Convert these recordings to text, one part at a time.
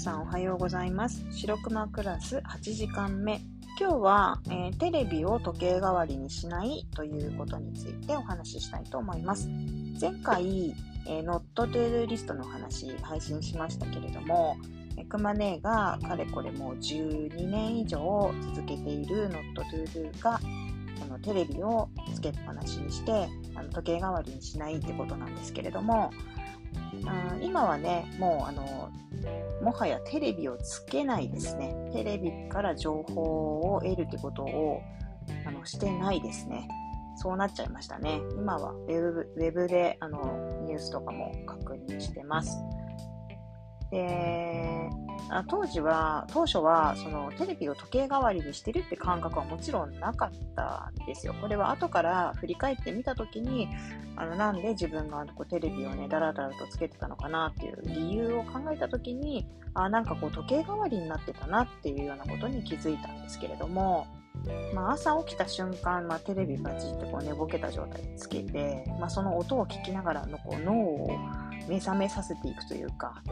さんおはようございます。白熊クラス8時間目今日は、えー、テレビを時計代わりにしないということについてお話ししたいと思います。前回、えー、Not to Do リストの話配信しましたけれどもクマネーがかれこれもう12年以上続けている Not to Do がこのテレビをつけっぱなしにしてあの時計代わりにしないってことなんですけれどもあ今はねもうあのもはやテレビをつけないですね。テレビから情報を得るってことをあのしてないですね。そうなっちゃいましたね。今はウェブウェブであのニュースとかも確認してます。であ当時は、当初は、そのテレビを時計代わりにしてるって感覚はもちろんなかったんですよ。これは後から振り返ってみたときに、あの、なんで自分がこうテレビをね、だらだらとつけてたのかなっていう理由を考えたときに、あ、なんかこう時計代わりになってたなっていうようなことに気づいたんですけれども、まあ、朝起きた瞬間、まあ、テレビバチってこう寝ぼけた状態でつけて、まあ、その音を聞きながらのこう脳を目覚めさせていくというか、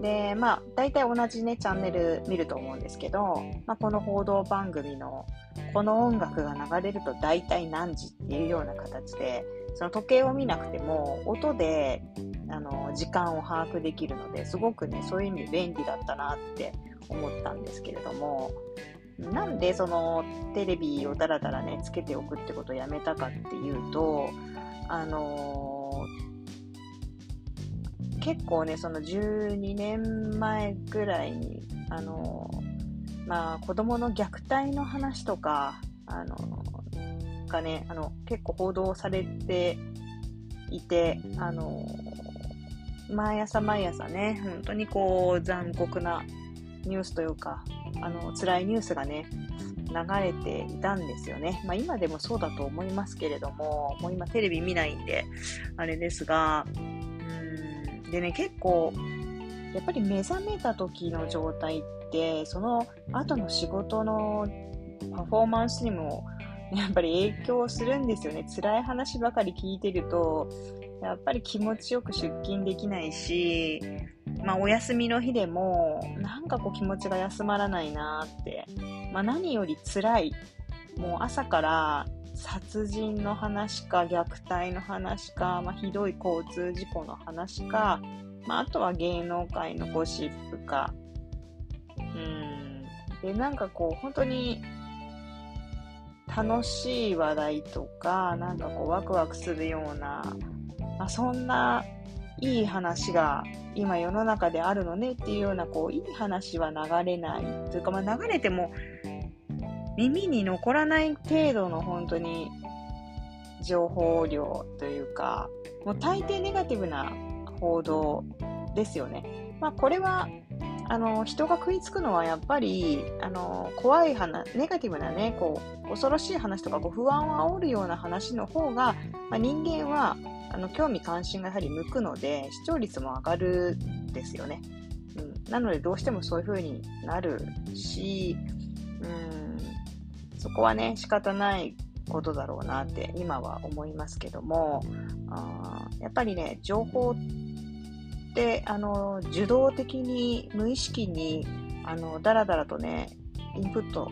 で、まあ、大体同じね、チャンネル見ると思うんですけど、まあ、この報道番組の、この音楽が流れると大体何時っていうような形で、その時計を見なくても、音で、あの、時間を把握できるので、すごくね、そういう意味便利だったなって思ったんですけれども、なんでそのテレビをダラダラね、つけておくってことをやめたかっていうと、あのー、結構ね、その12年前ぐらいに、あの、まあ、子供の虐待の話とか、あの、がね、あの、結構報道されていて、あの毎朝毎朝ね、本当にこう、残酷なニュースというか、あの辛いニュースがね流れていたんですよね。まあ、今でもそうだと思いますけれども、もう今テレビ見ないんで、あれですが、でね、結構、やっぱり目覚めた時の状態って、その後の仕事のパフォーマンスにもやっぱり影響するんですよね。辛い話ばかり聞いてると、やっぱり気持ちよく出勤できないし、まあ、お休みの日でも、なんかこう気持ちが休まらないなって。まあ、何より辛い。もう朝から殺人の話か、虐待の話か、まあ、ひどい交通事故の話か、まあ、あとは芸能界のゴシップか。うん。で、なんかこう、本当に楽しい話題とか、なんかこう、ワクワクするような、まあ、そんないい話が今世の中であるのねっていうようなこういい話は流れないというか、まあ、流れても耳に残らない程度の本当に情報量というかもう大抵ネガティブな報道ですよね。まあ、これはあの人が食いつくのはやっぱりあの怖い話ネガティブなねこう恐ろしい話とかこ不安を煽るような話の方が、まあ、人間はあの興味関心がやはり向くので視聴率も上がるんですよね。うん、なのでどうしてもそういう風になるし、うん、そこはね仕方ないことだろうなって今は思いますけどもあやっぱりね情報ってあの受動的に無意識にあのだらだらとねインプット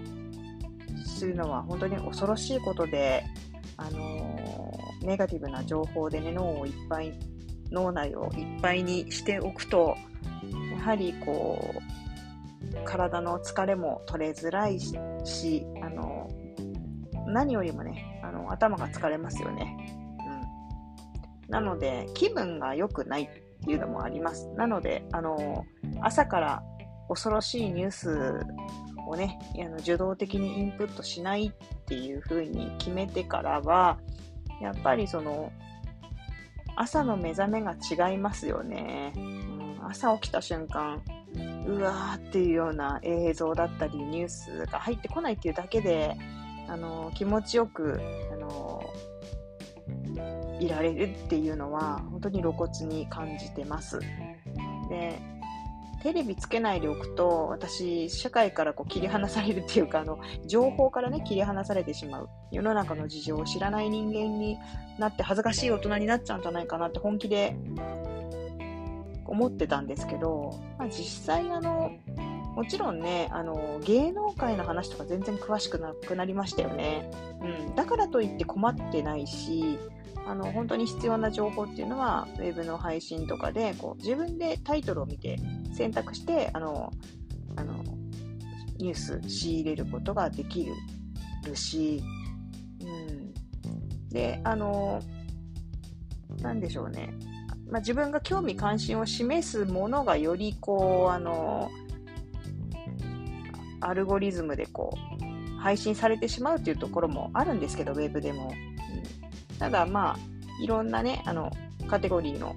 するのは本当に恐ろしいことであのネガティブな情報でね、脳をいっぱい、脳内をいっぱいにしておくと、やはりこう、体の疲れも取れづらいし、あの、何よりもね、あの、頭が疲れますよね。うん。なので、気分が良くないっていうのもあります。なので、あの、朝から恐ろしいニュースをね、あの受動的にインプットしないっていう風に決めてからは、やっぱりその、朝の目覚めが違いますよね。うん、朝起きた瞬間、うわーっていうような映像だったりニュースが入ってこないっていうだけで、あの気持ちよく、あのいられるっていうのは本当に露骨に感じてます。で、テレビつけないでおくと、私、社会からこう切り離されるっていうか、あの、情報からね、切り離されてしまう。世の中の事情を知らない人間になって恥ずかしい大人になっちゃうんじゃないかなって本気で思ってたんですけど、まあ、実際あの、もちろんね、あの、芸能界の話とか全然詳しくなくなりましたよね。うん。だからといって困ってないし、あの、本当に必要な情報っていうのは、ウェブの配信とかで、こう、自分でタイトルを見て選択して、あの、あの、ニュース仕入れることができるし、うん。で、あの、なんでしょうね。まあ、自分が興味関心を示すものがよりこう、あの、アルゴリズムでこう、配信されてしまうというところもあるんですけど、ウェブでも。うん、ただまあ、いろんなね、あの、カテゴリーの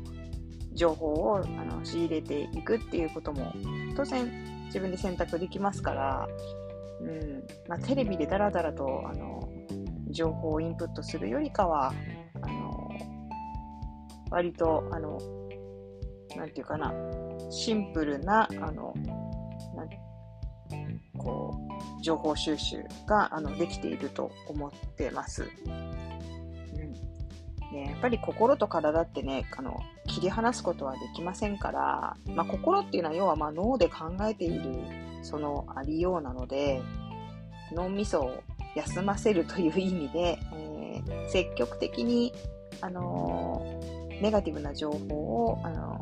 情報をあの仕入れていくっていうことも、当然自分で選択できますから、うん。まあ、テレビでダラダラとあの情報をインプットするよりかは、割と、あの、なんていうかな、シンプルな、あの、なこう、情報収集があのできていると思ってます。ね、やっぱり心と体ってね、あの切り離すことはできませんから、まあ、心っていうのは要はま脳で考えているそのありようなので、脳みそを休ませるという意味で、えー、積極的に、あの、ネガティブな情報を、あの、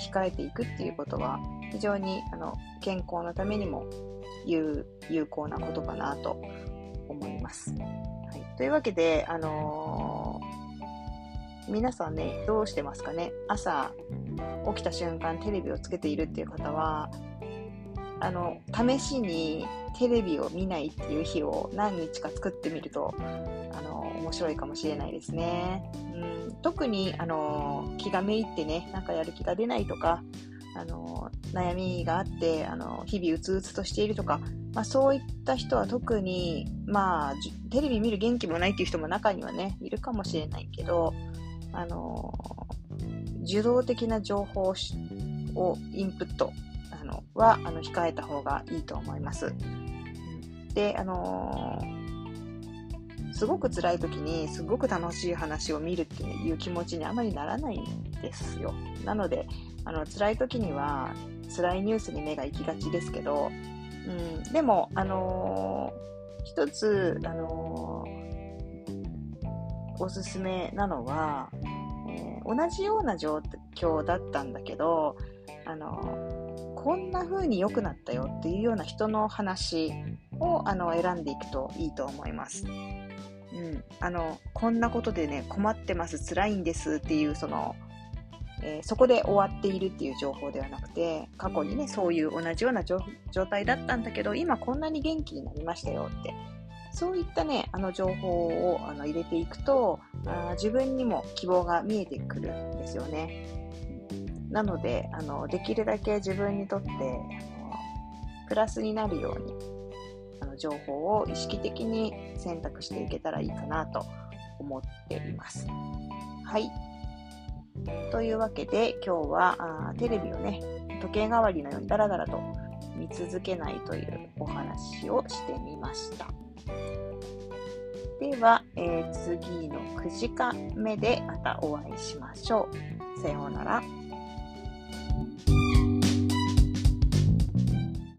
控えていくっていうことは非常にあの健康のためにも有有効なことかなと思います。はい、というわけで、あの皆さんね、どうしてますかね？朝起きた瞬間テレビをつけているっていう方は、あの、試しにテレビを見ないっていう日を何日か作ってみると、あの、面白いかもしれないですね。うん、特に、あの、気がめいってね、なんかやる気が出ないとか、あの、悩みがあって、あの、日々うつうつとしているとか、まあそういった人は特に、まあ、テレビ見る元気もないっていう人も中にはね、いるかもしれないけど、あの、受動的な情報をインプットのはあの控えた方がいいと思います。で、あの、すごく辛い時にすごく楽しい話を見るっていう気持ちにあまりならないんですよ。なので、あの辛い時には辛いニュースに目が行きがちですけど、うん、でも、あのー、一つ、あのー、おすすめなのは、えー、同じような状況だったんだけど、あのこんな風に良くなったよっていうような人の話をあの選んでいくといいと思います。うん、あのこんなことでね困ってます辛いんですっていうその、えー、そこで終わっているっていう情報ではなくて過去にねそういう同じような状態だったんだけど今こんなに元気になりましたよってそういったねあの情報をあの入れていくとあ自分にも希望が見えてくるんですよね。なのであのできるだけ自分にとってあのプラスになるようにあの情報を意識的に選択していけたらいいかなと思っています。はい。というわけで今日はあテレビをね時計代わりのようにダラダラと見続けないというお話をしてみました。では、えー、次の9時間目でまたお会いしましょう。さようなら。you